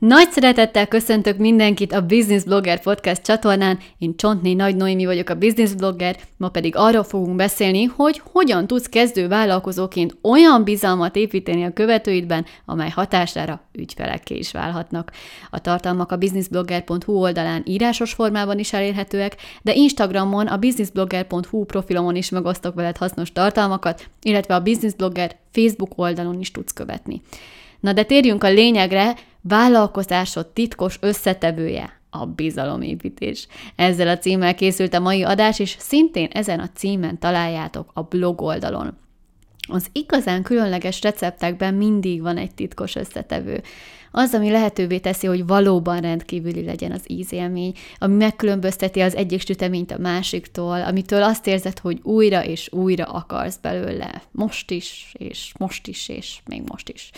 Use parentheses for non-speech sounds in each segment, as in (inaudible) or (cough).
Nagy szeretettel köszöntök mindenkit a Business Blogger Podcast csatornán. Én Csontné Nagy Noémi vagyok a Business Blogger, ma pedig arról fogunk beszélni, hogy hogyan tudsz kezdő vállalkozóként olyan bizalmat építeni a követőidben, amely hatására ügyfelekké is válhatnak. A tartalmak a businessblogger.hu oldalán írásos formában is elérhetőek, de Instagramon a businessblogger.hu profilomon is megosztok veled hasznos tartalmakat, illetve a Business Blogger Facebook oldalon is tudsz követni. Na de térjünk a lényegre, vállalkozásod titkos összetevője, a bizalomépítés. Ezzel a címmel készült a mai adás, és szintén ezen a címen találjátok a blog oldalon. Az igazán különleges receptekben mindig van egy titkos összetevő. Az, ami lehetővé teszi, hogy valóban rendkívüli legyen az ízélmény, ami megkülönbözteti az egyik süteményt a másiktól, amitől azt érzed, hogy újra és újra akarsz belőle. Most is, és most is, és még most is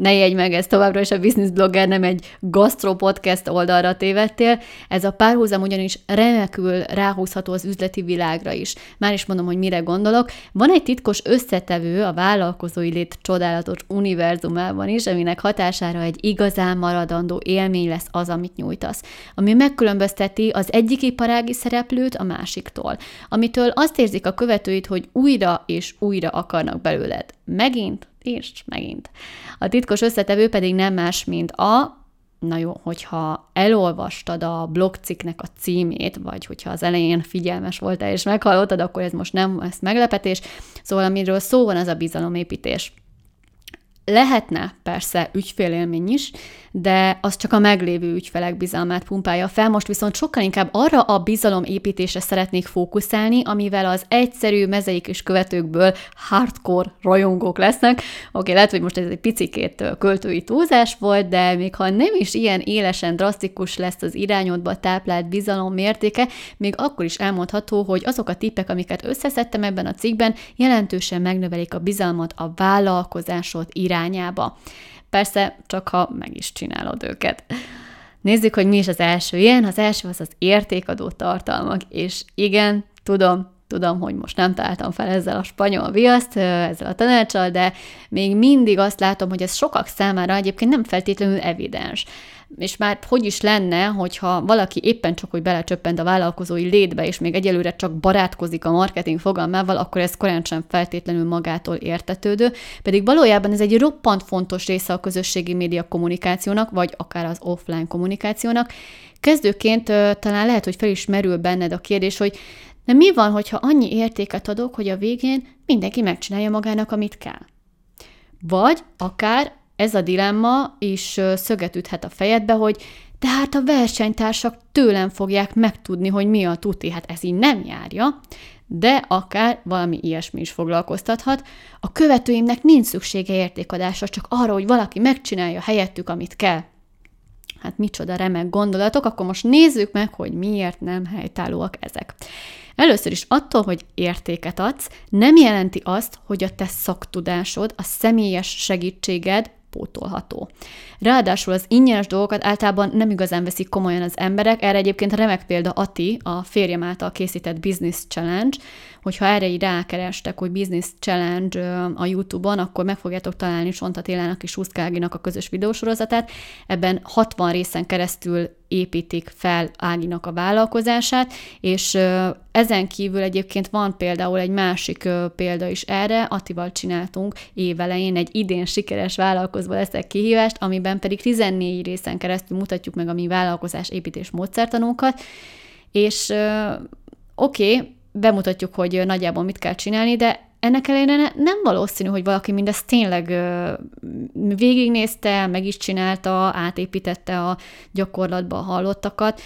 ne jegy meg, ez továbbra is a business blogger, nem egy gastro podcast oldalra tévedtél. Ez a párhuzam ugyanis remekül ráhúzható az üzleti világra is. Már is mondom, hogy mire gondolok. Van egy titkos összetevő a vállalkozói lét csodálatos univerzumában is, aminek hatására egy igazán maradandó élmény lesz az, amit nyújtasz. Ami megkülönbözteti az egyik iparági szereplőt a másiktól. Amitől azt érzik a követőit, hogy újra és újra akarnak belőled. Megint és megint. A titkos összetevő pedig nem más, mint a Na jó, hogyha elolvastad a blogcikknek a címét, vagy hogyha az elején figyelmes voltál és meghallottad, akkor ez most nem lesz meglepetés. Szóval amiről szó van, az a bizalomépítés. Lehetne persze ügyfélélmény is, de az csak a meglévő ügyfelek bizalmát pumpálja fel. Most viszont sokkal inkább arra a bizalomépítésre szeretnék fókuszálni, amivel az egyszerű mezeik és követőkből hardcore rajongók lesznek. Oké, lehet, hogy most ez egy picikét költői túlzás volt, de még ha nem is ilyen élesen drasztikus lesz az irányodba táplált bizalom mértéke, még akkor is elmondható, hogy azok a tippek, amiket összeszedtem ebben a cikkben, jelentősen megnövelik a bizalmat a vállalkozásod irányába. Persze, csak ha meg is csinálod őket. Nézzük, hogy mi is az első ilyen. Az első az az értékadó tartalmak, és igen, tudom, tudom, hogy most nem találtam fel ezzel a spanyol viaszt, ezzel a tanácsal, de még mindig azt látom, hogy ez sokak számára egyébként nem feltétlenül evidens és már hogy is lenne, hogyha valaki éppen csak, hogy belecsöppent a vállalkozói létbe, és még egyelőre csak barátkozik a marketing fogalmával, akkor ez korán sem feltétlenül magától értetődő, pedig valójában ez egy roppant fontos része a közösségi média kommunikációnak, vagy akár az offline kommunikációnak. Kezdőként talán lehet, hogy fel is merül benned a kérdés, hogy de mi van, hogyha annyi értéket adok, hogy a végén mindenki megcsinálja magának, amit kell? Vagy akár ez a dilemma is szöget üthet a fejedbe, hogy tehát a versenytársak tőlem fogják megtudni, hogy mi a tuti, hát ez így nem járja, de akár valami ilyesmi is foglalkoztathat. A követőimnek nincs szüksége értékadásra, csak arra, hogy valaki megcsinálja helyettük, amit kell. Hát micsoda remek gondolatok, akkor most nézzük meg, hogy miért nem helytállóak ezek. Először is attól, hogy értéket adsz, nem jelenti azt, hogy a te szaktudásod, a személyes segítséged pótolható. Ráadásul az ingyenes dolgokat általában nem igazán veszik komolyan az emberek, erre egyébként remek példa Ati, a férjem által készített Business Challenge, hogyha erre így rákerestek, hogy Business Challenge a YouTube-on, akkor meg fogjátok találni Sonta Télának és Huszkáginak a közös videósorozatát. Ebben 60 részen keresztül építik fel Áginak a vállalkozását, és ezen kívül egyébként van például egy másik példa is erre, Atival csináltunk évelején egy idén sikeres vállalkozó leszek kihívást, amiben pedig 14 részen keresztül mutatjuk meg a mi vállalkozás építés módszertanunkat, és oké, okay, bemutatjuk, hogy nagyjából mit kell csinálni, de ennek ellenére nem valószínű, hogy valaki mindezt tényleg végignézte, meg is csinálta, átépítette a gyakorlatba a hallottakat,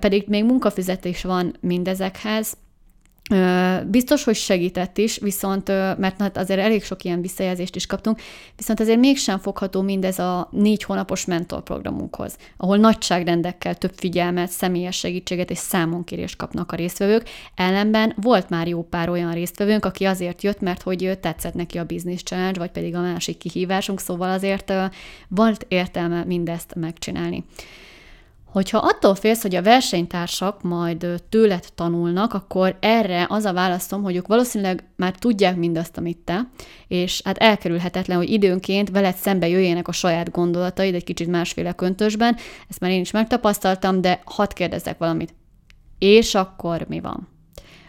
pedig még munkafizetés van mindezekhez, Biztos, hogy segített is, viszont, mert hát azért elég sok ilyen visszajelzést is kaptunk, viszont azért mégsem fogható mindez a négy hónapos mentorprogramunkhoz, ahol nagyságrendekkel több figyelmet, személyes segítséget és számonkérést kapnak a résztvevők. Ellenben volt már jó pár olyan résztvevőnk, aki azért jött, mert hogy tetszett neki a Business Challenge, vagy pedig a másik kihívásunk, szóval azért volt értelme mindezt megcsinálni. Hogyha attól félsz, hogy a versenytársak majd tőled tanulnak, akkor erre az a válaszom, hogy ők valószínűleg már tudják mindazt, amit te, és hát elkerülhetetlen, hogy időnként veled szembe jöjjenek a saját gondolataid egy kicsit másféle köntösben, ezt már én is megtapasztaltam, de hadd kérdezzek valamit. És akkor mi van?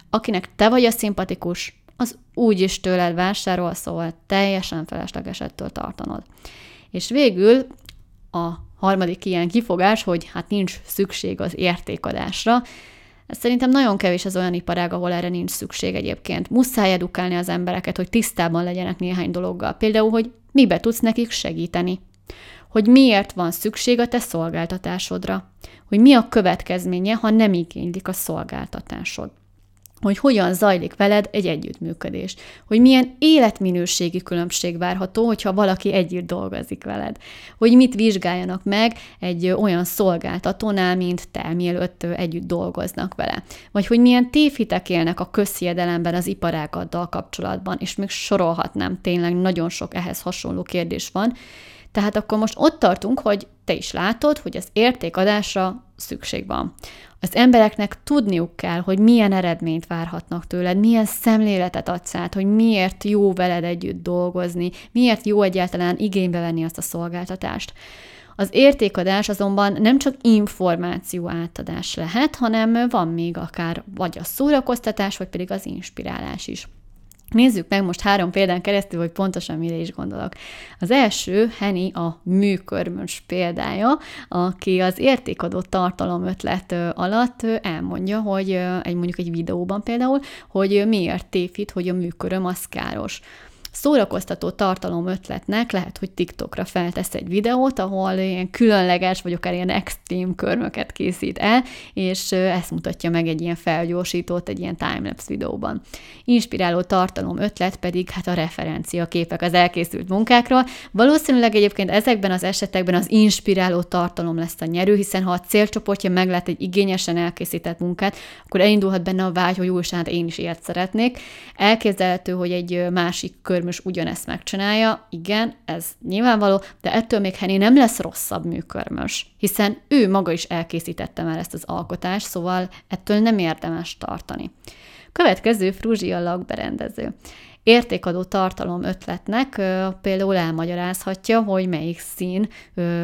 Akinek te vagy a szimpatikus, az úgy is tőled vásárol, szóval teljesen felesleges ettől tartanod. És végül a harmadik ilyen kifogás, hogy hát nincs szükség az értékadásra. Ez szerintem nagyon kevés az olyan iparág, ahol erre nincs szükség egyébként. Muszáj edukálni az embereket, hogy tisztában legyenek néhány dologgal. Például, hogy mibe tudsz nekik segíteni. Hogy miért van szükség a te szolgáltatásodra. Hogy mi a következménye, ha nem igénylik a szolgáltatásod hogy hogyan zajlik veled egy együttműködés, hogy milyen életminőségi különbség várható, hogyha valaki együtt dolgozik veled, hogy mit vizsgáljanak meg egy olyan szolgáltatónál, mint te, mielőtt együtt dolgoznak vele, vagy hogy milyen tévhitek élnek a közhiedelemben az iparágaddal kapcsolatban, és még sorolhatnám, tényleg nagyon sok ehhez hasonló kérdés van, tehát akkor most ott tartunk, hogy te is látod, hogy az értékadásra szükség van. Az embereknek tudniuk kell, hogy milyen eredményt várhatnak tőled, milyen szemléletet adsz át, hogy miért jó veled együtt dolgozni, miért jó egyáltalán igénybe venni azt a szolgáltatást. Az értékadás azonban nem csak információ átadás lehet, hanem van még akár vagy a szórakoztatás, vagy pedig az inspirálás is. Nézzük meg most három példán keresztül, hogy pontosan mire is gondolok. Az első Henny a műkörmös példája, aki az értékadó tartalom ötlet alatt elmondja, hogy egy mondjuk egy videóban például, hogy miért tévhit, hogy a műköröm az káros szórakoztató tartalom ötletnek lehet, hogy TikTokra feltesz egy videót, ahol ilyen különleges, vagy akár ilyen extrém körmöket készít el, és ezt mutatja meg egy ilyen felgyorsított, egy ilyen timelapse videóban. Inspiráló tartalom ötlet pedig hát a referencia képek az elkészült munkákról. Valószínűleg egyébként ezekben az esetekben az inspiráló tartalom lesz a nyerő, hiszen ha a célcsoportja meglát egy igényesen elkészített munkát, akkor elindulhat benne a vágy, hogy újság, én is ilyet szeretnék. Elképzelhető, hogy egy másik kör műkörmös ugyanezt megcsinálja, igen, ez nyilvánvaló, de ettől még Henny nem lesz rosszabb műkörmös, hiszen ő maga is elkészítette már ezt az alkotást, szóval ettől nem érdemes tartani. Következő Fruzsia lakberendező értékadó tartalom ötletnek például elmagyarázhatja, hogy melyik szín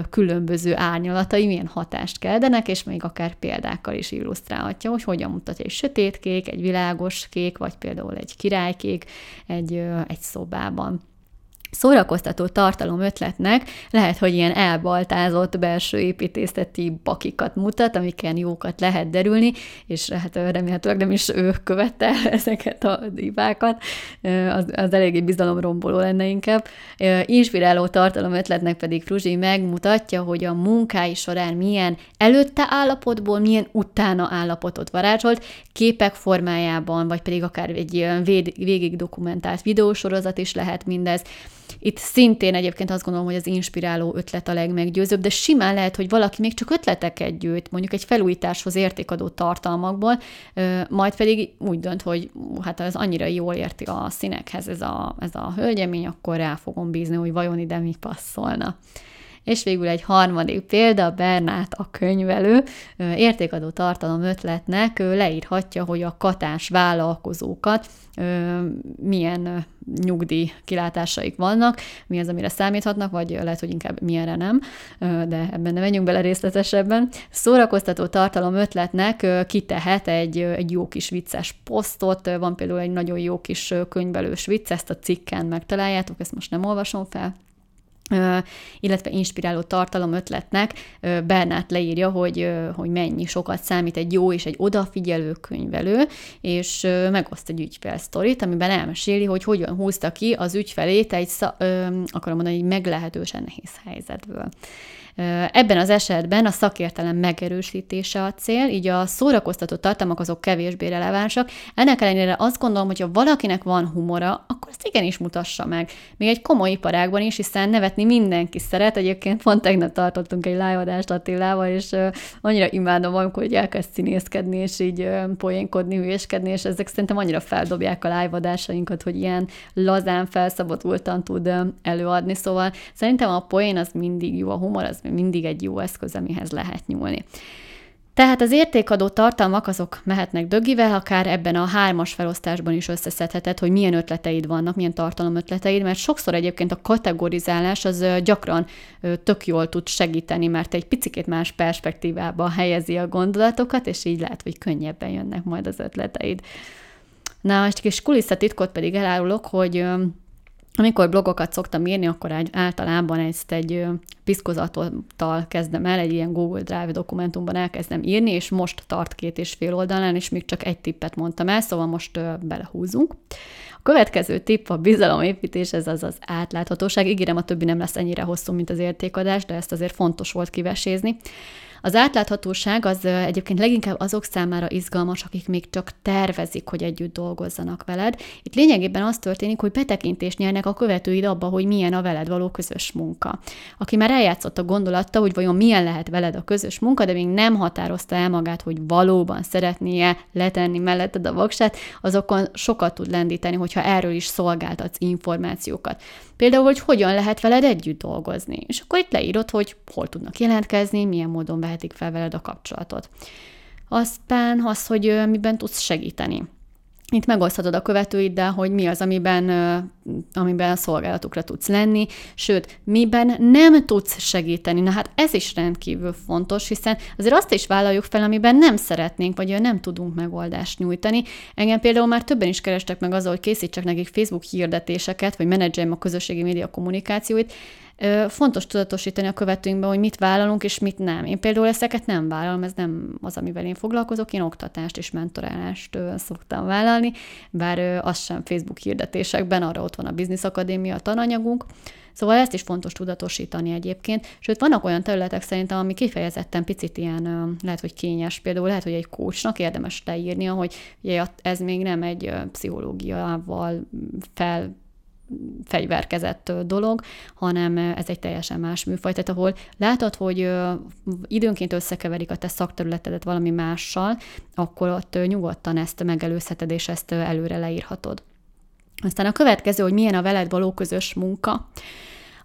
különböző árnyalatai milyen hatást keldenek, és még akár példákkal is illusztrálhatja, hogy hogyan mutatja egy sötét kék, egy világos kék, vagy például egy királykék egy, egy szobában szórakoztató tartalom ötletnek lehet, hogy ilyen elbaltázott belső építészeti bakikat mutat, amiken jókat lehet derülni, és hát remélhetőleg nem is ő követte (laughs) ezeket a divákat, az, az eléggé bizalomromboló lenne inkább. Inspiráló tartalom ötletnek pedig Fruzsi megmutatja, hogy a munkái során milyen előtte állapotból, milyen utána állapotot varázsolt, képek formájában, vagy pedig akár egy végig dokumentált videósorozat is lehet mindez, itt szintén egyébként azt gondolom, hogy az inspiráló ötlet a legmeggyőzőbb, de simán lehet, hogy valaki még csak ötleteket gyűjt, mondjuk egy felújításhoz értékadó tartalmakból, majd pedig úgy dönt, hogy hát az annyira jól érti a színekhez ez a, ez a hölgyemény, akkor rá fogom bízni, hogy vajon ide mi passzolna. És végül egy harmadik példa, Bernát a könyvelő. Értékadó tartalom ötletnek leírhatja, hogy a katás vállalkozókat milyen nyugdíj kilátásaik vannak, mi az, amire számíthatnak, vagy lehet, hogy inkább milyenre nem, de ebben nem menjünk bele részletesebben. Szórakoztató tartalom ötletnek kitehet egy, egy jó kis vicces posztot, van például egy nagyon jó kis könyvelős vicc, ezt a cikken megtaláljátok, ezt most nem olvasom fel, illetve inspiráló tartalom ötletnek Bernát leírja, hogy, hogy mennyi sokat számít egy jó és egy odafigyelő könyvelő, és megoszt egy ügyfélsztorit, amiben elmeséli, hogy hogyan húzta ki az ügyfelét egy, akarom mondani, egy meglehetősen nehéz helyzetből. Ebben az esetben a szakértelem megerősítése a cél, így a szórakoztató tartalmak azok kevésbé relevánsak. Ennek ellenére azt gondolom, hogy ha valakinek van humora, akkor ezt igenis mutassa meg. Még egy komoly iparágban is, hiszen nevetni mindenki szeret. Egyébként pont tegnap tartottunk egy live-adást Attilával, és annyira imádom, amikor hogy elkezd színészkedni, és így poénkodni, hülyéskedni, és ezek szerintem annyira feldobják a live-adásainkat, hogy ilyen lazán, felszabadultan tud előadni. Szóval szerintem a poén az mindig jó, a humor az mindig egy jó eszköz, amihez lehet nyúlni. Tehát az értékadó tartalmak azok mehetnek dögivel, akár ebben a hármas felosztásban is összeszedheted, hogy milyen ötleteid vannak, milyen tartalom ötleteid, mert sokszor egyébként a kategorizálás az gyakran tök jól tud segíteni, mert egy picit más perspektívába helyezi a gondolatokat, és így lehet, hogy könnyebben jönnek majd az ötleteid. Na, egy kis kulisszatitkot pedig elárulok, hogy amikor blogokat szoktam írni, akkor egy, általában ezt egy piszkozattal kezdem el, egy ilyen Google Drive dokumentumban elkezdem írni, és most tart két és fél oldalán, és még csak egy tippet mondtam el, szóval most belehúzunk. A következő tipp a bizalomépítés, ez az az átláthatóság. Ígérem, a többi nem lesz ennyire hosszú, mint az értékadás, de ezt azért fontos volt kivesézni. Az átláthatóság az egyébként leginkább azok számára izgalmas, akik még csak tervezik, hogy együtt dolgozzanak veled. Itt lényegében az történik, hogy betekintést nyernek a követőid abba, hogy milyen a veled való közös munka. Aki már eljátszott a gondolatta, hogy vajon milyen lehet veled a közös munka, de még nem határozta el magát, hogy valóban szeretnie letenni melletted a voksát, azokon sokat tud lendíteni, hogyha erről is szolgáltatsz információkat. Például, hogy hogyan lehet veled együtt dolgozni. És akkor itt leírod, hogy hol tudnak jelentkezni, milyen módon vehetik fel veled a kapcsolatot. Aztán az, hogy miben tudsz segíteni. Itt megoszthatod a követőiddel, hogy mi az, amiben, amiben a szolgálatukra tudsz lenni, sőt, miben nem tudsz segíteni. Na hát ez is rendkívül fontos, hiszen azért azt is vállaljuk fel, amiben nem szeretnénk, vagy nem tudunk megoldást nyújtani. Engem például már többen is kerestek meg azzal, hogy készítsek nekik Facebook hirdetéseket, vagy menedzseljem a közösségi média kommunikációit, fontos tudatosítani a követőinkbe, hogy mit vállalunk és mit nem. Én például ezeket nem vállalom, ez nem az, amivel én foglalkozok, én oktatást és mentorálást szoktam vállalni, bár az sem Facebook hirdetésekben, arra ott van a Business Akadémia, a tananyagunk, Szóval ezt is fontos tudatosítani egyébként. Sőt, vannak olyan területek szerintem, ami kifejezetten picit ilyen, lehet, hogy kényes. Például lehet, hogy egy kócsnak érdemes leírnia, hogy ez még nem egy pszichológiával fel fegyverkezett dolog, hanem ez egy teljesen más műfaj. Tehát ahol látod, hogy időnként összekeverik a te szakterületedet valami mással, akkor ott nyugodtan ezt megelőzheted, és ezt előre leírhatod. Aztán a következő, hogy milyen a veled való közös munka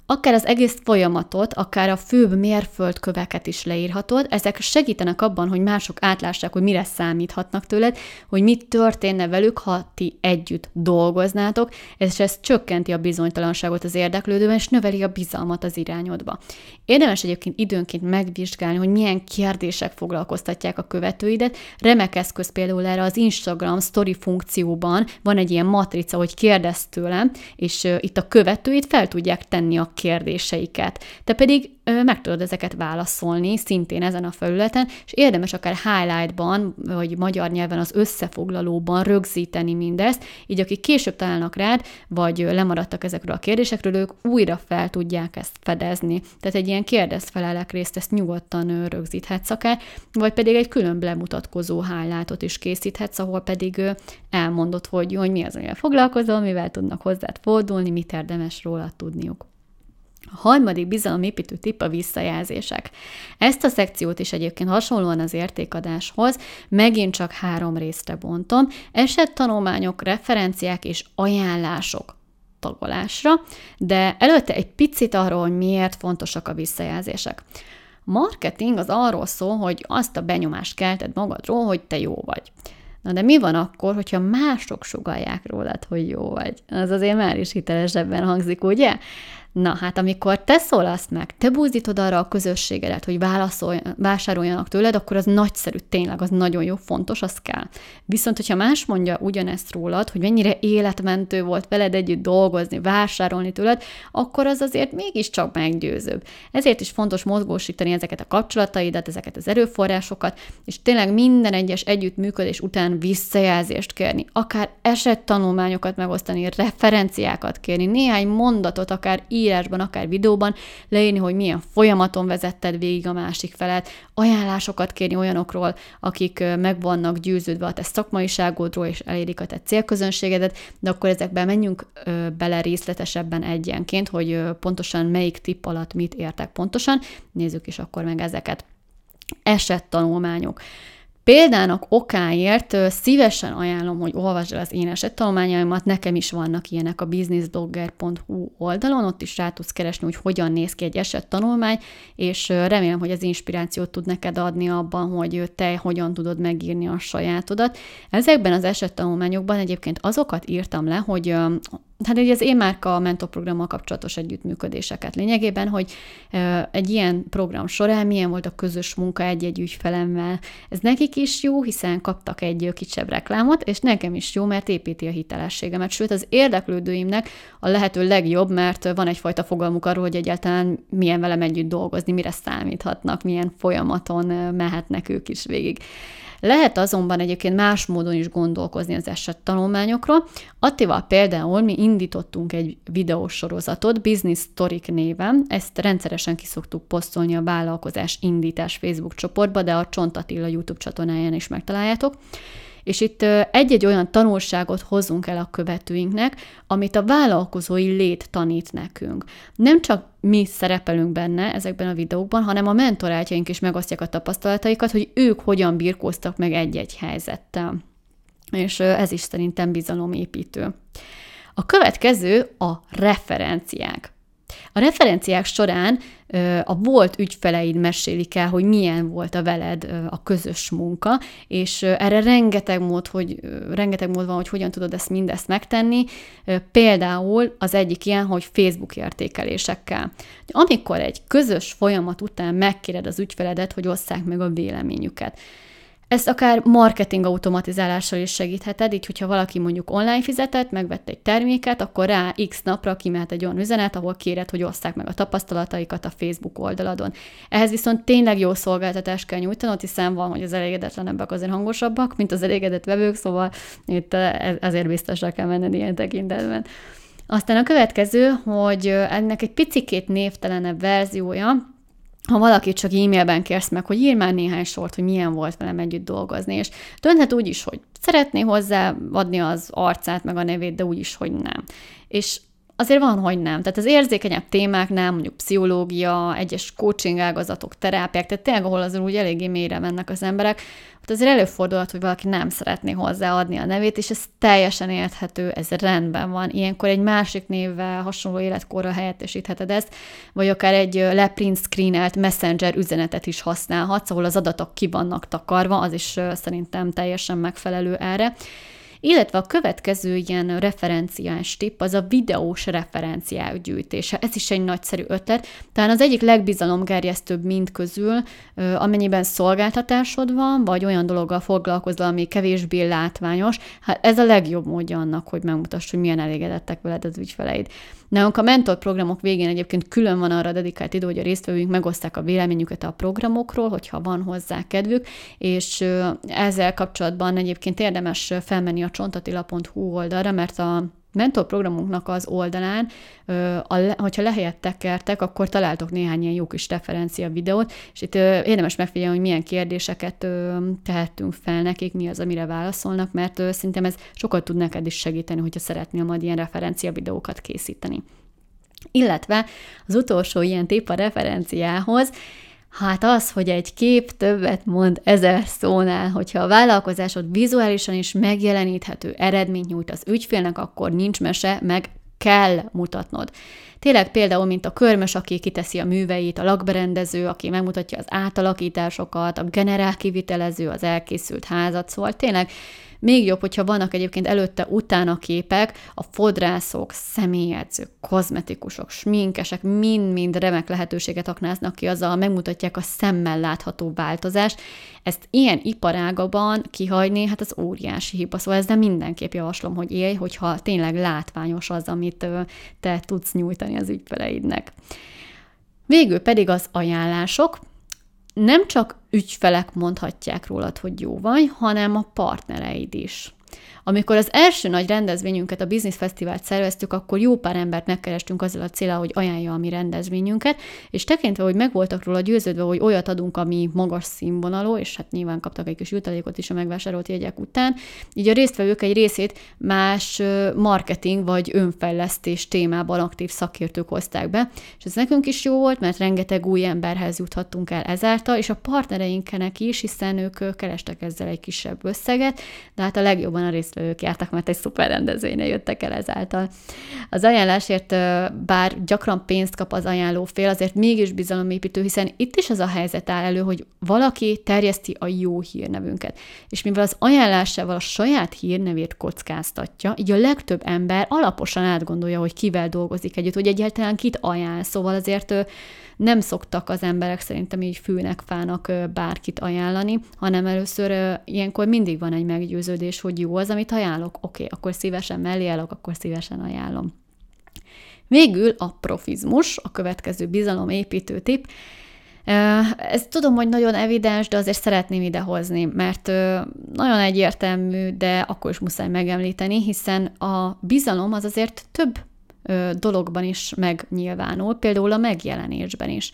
akár az egész folyamatot, akár a főbb mérföldköveket is leírhatod, ezek segítenek abban, hogy mások átlássák, hogy mire számíthatnak tőled, hogy mit történne velük, ha ti együtt dolgoznátok, és ez csökkenti a bizonytalanságot az érdeklődőben, és növeli a bizalmat az irányodba. Érdemes egyébként időnként megvizsgálni, hogy milyen kérdések foglalkoztatják a követőidet. Remek eszköz például erre az Instagram story funkcióban van egy ilyen matrica, hogy kérdez tőlem, és itt a követőid fel tudják tenni a kérdéseiket. Te pedig ö, meg tudod ezeket válaszolni, szintén ezen a felületen, és érdemes akár highlightban, vagy magyar nyelven az összefoglalóban rögzíteni mindezt, így akik később találnak rád, vagy lemaradtak ezekről a kérdésekről, ők újra fel tudják ezt fedezni. Tehát egy ilyen kérdezfelelek részt ezt nyugodtan rögzíthetsz akár, vagy pedig egy külön bemutatkozó highlightot is készíthetsz, ahol pedig elmondod, hogy, hogy mi az, amivel foglalkozol, mivel tudnak hozzád fordulni, mit érdemes róla tudniuk. A harmadik bizalomépítő tipp a visszajelzések. Ezt a szekciót is egyébként hasonlóan az értékadáshoz megint csak három részre bontom. Esettanulmányok, referenciák és ajánlások tagolásra, de előtte egy picit arról, hogy miért fontosak a visszajelzések. Marketing az arról szól, hogy azt a benyomást kelted magadról, hogy te jó vagy. Na de mi van akkor, hogyha mások sugalják rólad, hogy jó vagy? Az azért már is hitelesebben hangzik, ugye? Na hát, amikor te szólasz meg, te búzítod arra a közösségedet, hogy vásároljanak tőled, akkor az nagyszerű, tényleg, az nagyon jó, fontos, az kell. Viszont, hogyha más mondja ugyanezt rólad, hogy mennyire életmentő volt veled együtt dolgozni, vásárolni tőled, akkor az azért mégiscsak meggyőzőbb. Ezért is fontos mozgósítani ezeket a kapcsolataidat, ezeket az erőforrásokat, és tényleg minden egyes együttműködés után visszajelzést kérni, akár esettanulmányokat megosztani, referenciákat kérni, néhány mondatot, akár így írásban, akár videóban leírni, hogy milyen folyamaton vezetted végig a másik felet, ajánlásokat kérni olyanokról, akik meg vannak győződve a te szakmaiságodról, és elérik a te célközönségedet, de akkor ezekben menjünk bele részletesebben egyenként, hogy pontosan melyik tipp alatt mit értek pontosan. Nézzük is akkor meg ezeket. Esettanulmányok. Példának okáért szívesen ajánlom, hogy olvasd el az én esettanulmányaimat, nekem is vannak ilyenek a businessblogger.hu oldalon, ott is rá tudsz keresni, hogy hogyan néz ki egy esettanulmány, és remélem, hogy az inspirációt tud neked adni abban, hogy te hogyan tudod megírni a sajátodat. Ezekben az esettanulmányokban egyébként azokat írtam le, hogy hát ugye az én márka mentorprogrammal kapcsolatos együttműködéseket lényegében, hogy egy ilyen program során milyen volt a közös munka egy-egy ügyfelemmel. Ez nekik is jó, hiszen kaptak egy kisebb reklámot, és nekem is jó, mert építi a hitelességemet. Sőt, az érdeklődőimnek a lehető legjobb, mert van egyfajta fogalmuk arról, hogy egyáltalán milyen velem együtt dolgozni, mire számíthatnak, milyen folyamaton mehetnek ők is végig. Lehet azonban egyébként más módon is gondolkozni az esettanulmányokról. Attival például mi indítottunk egy videósorozatot Business Storik néven, ezt rendszeresen ki szoktuk posztolni a vállalkozás indítás Facebook csoportba, de a Csont Attila YouTube csatornáján is megtaláljátok. És itt egy-egy olyan tanulságot hozunk el a követőinknek, amit a vállalkozói lét tanít nekünk. Nem csak mi szerepelünk benne ezekben a videókban, hanem a mentorátjaink is megosztják a tapasztalataikat, hogy ők hogyan birkóztak meg egy-egy helyzettel. És ez is szerintem bizalomépítő. A következő a referenciák. A referenciák során a volt ügyfeleid mesélik el, hogy milyen volt a veled a közös munka, és erre rengeteg mód, hogy, rengeteg mód van, hogy hogyan tudod ezt mindezt megtenni. Például az egyik ilyen, hogy Facebook értékelésekkel. Amikor egy közös folyamat után megkéred az ügyfeledet, hogy osszák meg a véleményüket. Ezt akár marketing automatizálással is segítheted, így hogyha valaki mondjuk online fizetett, megvett egy terméket, akkor rá x napra kimehet egy olyan üzenet, ahol kéred, hogy osszák meg a tapasztalataikat a Facebook oldaladon. Ehhez viszont tényleg jó szolgáltatást kell nyújtanod, hiszen van, hogy az elégedetlenebbek azért hangosabbak, mint az elégedett vevők, szóval itt eh, ezért biztosra kell menned ilyen tekintetben. Aztán a következő, hogy ennek egy picikét névtelenebb verziója, ha valaki csak e-mailben kérsz meg, hogy írj már néhány sort, hogy milyen volt velem együtt dolgozni, és dönthet úgy is, hogy szeretné hozzá adni az arcát, meg a nevét, de úgy is, hogy nem. És azért van, hogy nem. Tehát az érzékenyebb témáknál, mondjuk pszichológia, egyes coaching ágazatok, terápiák, tehát tényleg, ahol azért úgy eléggé mélyre mennek az emberek, ott azért előfordulhat, hogy valaki nem szeretné hozzáadni a nevét, és ez teljesen érthető, ez rendben van. Ilyenkor egy másik névvel hasonló életkorra helyettesítheted ezt, vagy akár egy leprint screenelt messenger üzenetet is használhatsz, ahol az adatok ki vannak takarva, az is szerintem teljesen megfelelő erre. Illetve a következő ilyen referenciás tipp az a videós referenciák gyűjtése. Ez is egy nagyszerű ötlet. Talán az egyik legbizalomgerjesztőbb mind közül, amennyiben szolgáltatásod van, vagy olyan dologgal foglalkozol, ami kevésbé látványos, hát ez a legjobb módja annak, hogy megmutass, hogy milyen elégedettek veled az ügyfeleid. Nálunk a mentor programok végén egyébként külön van arra dedikált idő, hogy a résztvevőink megoszták a véleményüket a programokról, hogyha van hozzá kedvük, és ezzel kapcsolatban egyébként érdemes felmenni a csontatila.hu oldalra, mert a mentorprogramunknak az oldalán, hogyha lehelyett tekertek, akkor találtok néhány ilyen jó kis referencia videót, és itt érdemes megfigyelni, hogy milyen kérdéseket tehetünk fel nekik, mi az, amire válaszolnak, mert szerintem ez sokat tud neked is segíteni, hogyha szeretnél majd ilyen referencia videókat készíteni. Illetve az utolsó ilyen tipp a referenciához, Hát az, hogy egy kép többet mond ezer szónál, hogyha a vállalkozásod vizuálisan is megjeleníthető eredményt nyújt az ügyfélnek, akkor nincs mese, meg kell mutatnod. Tényleg például, mint a körmös, aki kiteszi a műveit, a lakberendező, aki megmutatja az átalakításokat, a generál kivitelező, az elkészült házat, szóval tényleg még jobb, hogyha vannak egyébként előtte-utána képek, a fodrászok, személyedzők, kozmetikusok, sminkesek mind-mind remek lehetőséget aknáznak ki, azzal megmutatják a szemmel látható változást. Ezt ilyen iparágaban kihagyni, hát az óriási hiba. Szóval ezzel mindenképp javaslom, hogy élj, hogyha tényleg látványos az, amit te tudsz nyújtani az ügyfeleidnek. Végül pedig az ajánlások nem csak ügyfelek mondhatják rólad, hogy jó vagy, hanem a partnereid is. Amikor az első nagy rendezvényünket, a Business Fesztivált szerveztük, akkor jó pár embert megkerestünk azzal a célra, hogy ajánlja a mi rendezvényünket, és tekintve, hogy megvoltak róla győződve, hogy olyat adunk, ami magas színvonalú, és hát nyilván kaptak egy kis jutalékot is a megvásárolt jegyek után, így a résztvevők egy részét más marketing vagy önfejlesztés témában aktív szakértők hozták be, és ez nekünk is jó volt, mert rengeteg új emberhez juthattunk el ezáltal, és a partner partnereinknek is, hiszen ők kerestek ezzel egy kisebb összeget, de hát a legjobban a résztvevők jártak, mert egy szuper rendezvényre jöttek el ezáltal. Az ajánlásért, bár gyakran pénzt kap az ajánló fél, azért mégis bizalomépítő, hiszen itt is az a helyzet áll elő, hogy valaki terjeszti a jó hírnevünket. És mivel az ajánlásával a saját hírnevét kockáztatja, így a legtöbb ember alaposan átgondolja, hogy kivel dolgozik együtt, hogy egyáltalán kit ajánl. Szóval azért nem szoktak az emberek szerintem így fűnek, fának bárkit ajánlani, hanem először ilyenkor mindig van egy meggyőződés, hogy jó az, amit ajánlok. Oké, okay, akkor szívesen mellé állok, akkor szívesen ajánlom. Végül a profizmus, a következő bizalomépítő tip. Ez tudom, hogy nagyon evidens, de azért szeretném idehozni, mert nagyon egyértelmű, de akkor is muszáj megemlíteni, hiszen a bizalom az azért több dologban is megnyilvánul, például a megjelenésben is.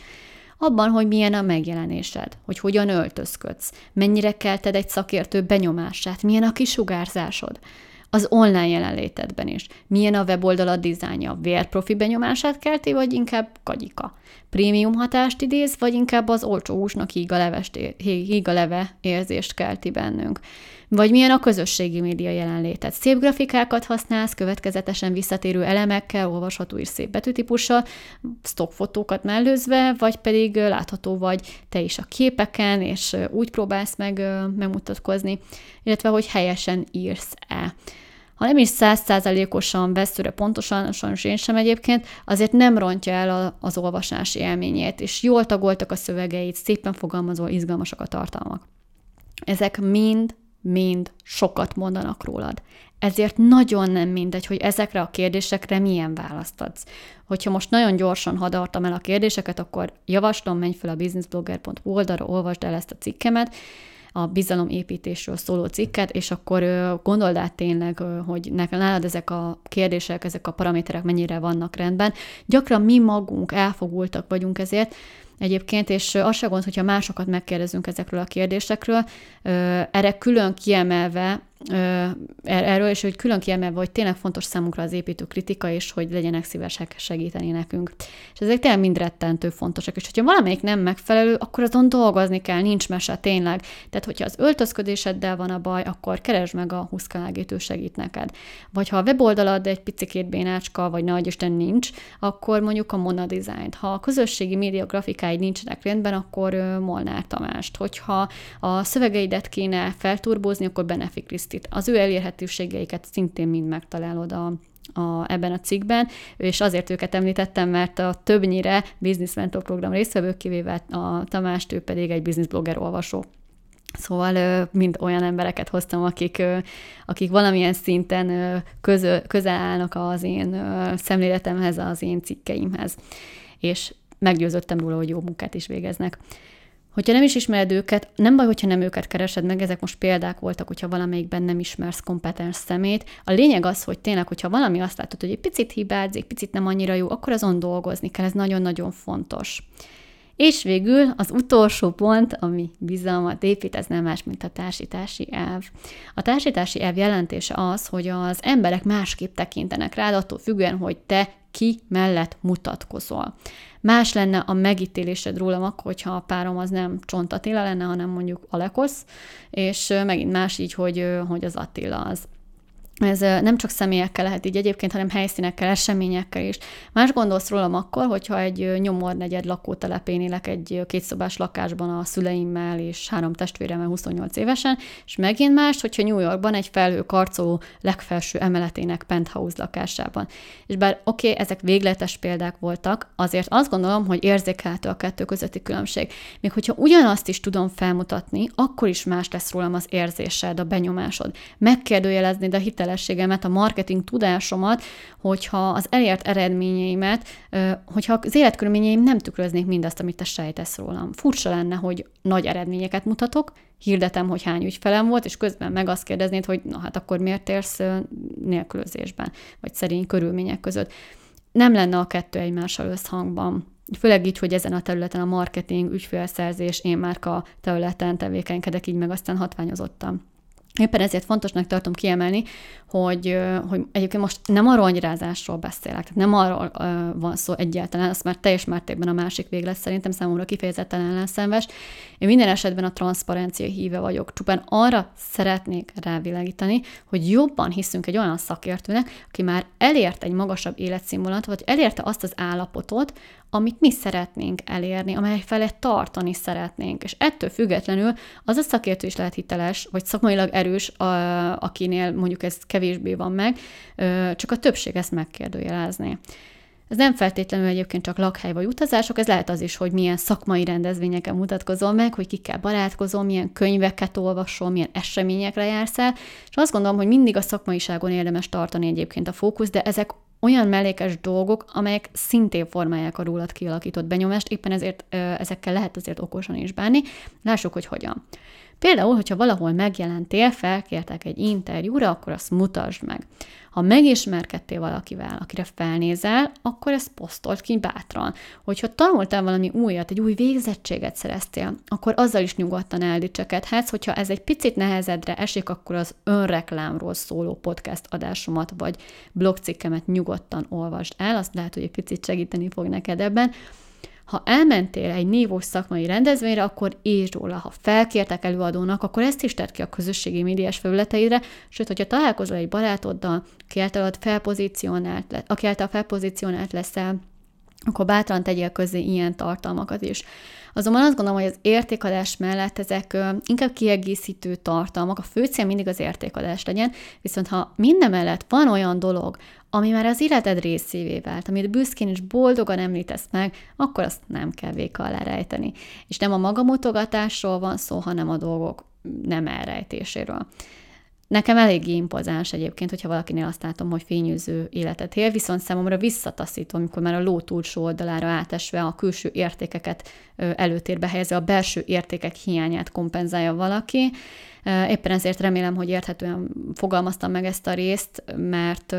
Abban, hogy milyen a megjelenésed, hogy hogyan öltözködsz, mennyire kelted egy szakértő benyomását, milyen a kisugárzásod, az online jelenlétedben is. Milyen a weboldalad dizájnja? Vérprofi benyomását kelti, vagy inkább kagyika? Prémium hatást idéz, vagy inkább az olcsó húsnak leve érzést kelti bennünk? Vagy milyen a közösségi média jelenléted? Szép grafikákat használsz, következetesen visszatérő elemekkel, olvasható és szép betűtípussal, stockfotókat mellőzve, vagy pedig látható vagy te is a képeken, és úgy próbálsz meg megmutatkozni, illetve hogy helyesen írsz-e ha nem is százszázalékosan veszőre pontosan, sajnos én sem egyébként, azért nem rontja el az olvasási élményét, és jól tagoltak a szövegeit, szépen fogalmazol, izgalmasak a tartalmak. Ezek mind mind sokat mondanak rólad. Ezért nagyon nem mindegy, hogy ezekre a kérdésekre milyen választ adsz. Hogyha most nagyon gyorsan hadartam el a kérdéseket, akkor javaslom, menj fel a businessblogger.hu oldalra, olvasd el ezt a cikkemet, a bizalomépítésről szóló cikket, és akkor gondold át tényleg, hogy nálad ezek a kérdések, ezek a paraméterek mennyire vannak rendben. Gyakran mi magunk elfogultak vagyunk ezért, egyébként, és az se gond, hogyha másokat megkérdezünk ezekről a kérdésekről, erre külön kiemelve erről, és hogy külön kiemelve, hogy tényleg fontos számunkra az építő kritika, és hogy legyenek szívesek segíteni nekünk. És ezek tényleg mind rettentő fontosak, és hogyha valamelyik nem megfelelő, akkor azon dolgozni kell, nincs mese, tényleg. Tehát, hogyha az öltözködéseddel van a baj, akkor keresd meg a huszkalágítő segít neked. Vagy ha a weboldalad egy picikét bénácska, vagy nagy Isten nincs, akkor mondjuk a Mona Design-t. Ha a közösségi média grafikáid nincsenek rendben, akkor Molnár Tamást. Hogyha a szövegeidet kéne felturbózni, akkor Krisztit. Az ő elérhetőségeiket szintén mind megtalálod a, a, ebben a cikkben, és azért őket említettem, mert a többnyire Business Mentor program résztvevők, kivéve a Tamást, ő pedig egy business blogger olvasó. Szóval mind olyan embereket hoztam, akik, akik valamilyen szinten közö, közel állnak az én szemléletemhez, az én cikkeimhez. És meggyőzöttem róla, hogy jó munkát is végeznek. Hogyha nem is ismered őket, nem baj, hogyha nem őket keresed meg, ezek most példák voltak, hogyha valamelyikben nem ismersz kompetens szemét. A lényeg az, hogy tényleg, hogyha valami azt látod, hogy egy picit hibázik, picit nem annyira jó, akkor azon dolgozni kell, ez nagyon-nagyon fontos. És végül az utolsó pont, ami bizalmat épít, ez nem más, mint a társítási elv. A társítási elv jelentése az, hogy az emberek másképp tekintenek rád, attól függően, hogy te ki mellett mutatkozol. Más lenne a megítélésed rólam akkor, hogyha a párom az nem Csont Attila lenne, hanem mondjuk Alekosz, és megint más így, hogy, hogy az Attila az ez nem csak személyekkel lehet így egyébként, hanem helyszínekkel, eseményekkel is. Más gondolsz rólam akkor, hogyha egy nyomornegyed lakótelepén élek egy kétszobás lakásban a szüleimmel és három testvéremmel 28 évesen, és megint más, hogyha New Yorkban egy felhő karcoló legfelső emeletének penthouse lakásában. És bár oké, okay, ezek végletes példák voltak, azért azt gondolom, hogy érzékelhető a kettő közötti különbség. Még hogyha ugyanazt is tudom felmutatni, akkor is más lesz rólam az érzésed, a benyomásod. Megkérdőjelezni, de hitel hitelességemet, a marketing tudásomat, hogyha az elért eredményeimet, hogyha az életkörülményeim nem tükröznék mindazt, amit te sejtesz rólam. Furcsa lenne, hogy nagy eredményeket mutatok, hirdetem, hogy hány ügyfelem volt, és közben meg azt kérdeznéd, hogy na hát akkor miért érsz nélkülözésben, vagy szerény körülmények között. Nem lenne a kettő egymással összhangban. Főleg így, hogy ezen a területen a marketing, ügyfélszerzés, én márka területen tevékenykedek, így meg aztán hatványozottam. Éppen ezért fontosnak tartom kiemelni, hogy, hogy egyébként most nem a rongyrázásról beszélek, tehát nem arról van szó egyáltalán, az már teljes mértékben a másik véglet szerintem számomra kifejezetten ellenszenves. Én minden esetben a transzparencia híve vagyok, csupán arra szeretnék rávilágítani, hogy jobban hiszünk egy olyan szakértőnek, aki már elért egy magasabb életszínvonalat, vagy elérte azt az állapotot, amit mi szeretnénk elérni, amely felett tartani szeretnénk. És ettől függetlenül az a szakértő is lehet hiteles, vagy szakmailag erős, a, akinél mondjuk ez kevésbé van meg, csak a többség ezt megkérdőjelezné. Ez nem feltétlenül egyébként csak lakhely vagy utazások, ez lehet az is, hogy milyen szakmai rendezvényeken mutatkozol meg, hogy kikkel barátkozol, milyen könyveket olvasol, milyen eseményekre jársz el, és azt gondolom, hogy mindig a szakmaiságon érdemes tartani egyébként a fókusz, de ezek olyan mellékes dolgok, amelyek szintén formálják a rólad kialakított benyomást, éppen ezért ezekkel lehet azért okosan is bánni. Lássuk, hogy hogyan. Például, hogyha valahol megjelentél, felkértek egy interjúra, akkor azt mutasd meg. Ha megismerkedtél valakivel, akire felnézel, akkor ezt posztolt ki bátran. Hogyha tanultál valami újat, egy új végzettséget szereztél, akkor azzal is nyugodtan eldicsekedhetsz, hogyha ez egy picit nehezedre esik, akkor az önreklámról szóló podcast adásomat vagy blogcikkemet nyugodtan olvasd el, azt lehet, hogy egy picit segíteni fog neked ebben, ha elmentél egy nívós szakmai rendezvényre, akkor írd róla. Ha felkértek előadónak, akkor ezt is tedd ki a közösségi médiás felületeidre, sőt, hogyha találkozol egy barátoddal, aki által felpozícionált, aki által felpozícionált leszel, akkor bátran tegyél közé ilyen tartalmakat is. Azonban azt gondolom, hogy az értékadás mellett ezek inkább kiegészítő tartalmak, a fő cél mindig az értékadás legyen, viszont ha minden mellett van olyan dolog, ami már az életed részévé vált, amit büszkén és boldogan említesz meg, akkor azt nem kell véka alá rejteni. És nem a magamutogatásról van szó, hanem a dolgok nem elrejtéséről. Nekem eléggé impozáns egyébként, hogyha valakinél azt látom, hogy fényűző életet él, viszont számomra visszataszító, amikor már a ló túlsó oldalára átesve a külső értékeket előtérbe helyezve, a belső értékek hiányát kompenzálja valaki. Éppen ezért remélem, hogy érthetően fogalmaztam meg ezt a részt, mert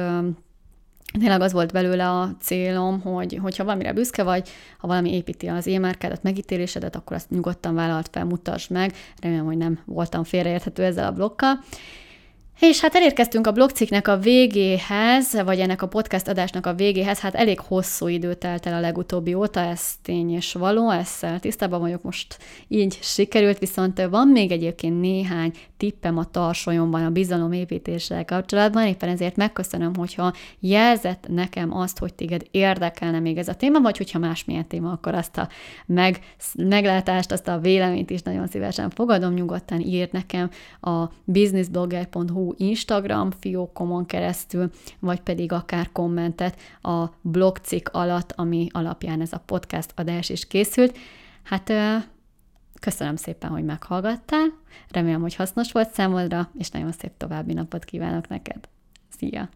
tényleg az volt belőle a célom, hogy hogyha valamire büszke vagy, ha valami építi az émárkádat, megítélésedet, akkor azt nyugodtan vállalt fel, mutasd meg. Remélem, hogy nem voltam félreérthető ezzel a blokkal. És hát elérkeztünk a blogcikknek a végéhez, vagy ennek a podcast adásnak a végéhez, hát elég hosszú idő telt el a legutóbbi óta, ez tény és való, ezzel tisztában vagyok, most így sikerült, viszont van még egyébként néhány tippem a tarsolyomban a bizalomépítéssel kapcsolatban, éppen ezért megköszönöm, hogyha jelzett nekem azt, hogy téged érdekelne még ez a téma, vagy hogyha másmilyen téma, akkor azt a meg, meglátást, azt a véleményt is nagyon szívesen fogadom, nyugodtan írt nekem a businessblogger.hu Instagram fiókomon keresztül, vagy pedig akár kommentet a blogcikk alatt, ami alapján ez a podcast adás is készült. Hát köszönöm szépen, hogy meghallgattál, remélem, hogy hasznos volt számodra, és nagyon szép további napot kívánok neked. Szia!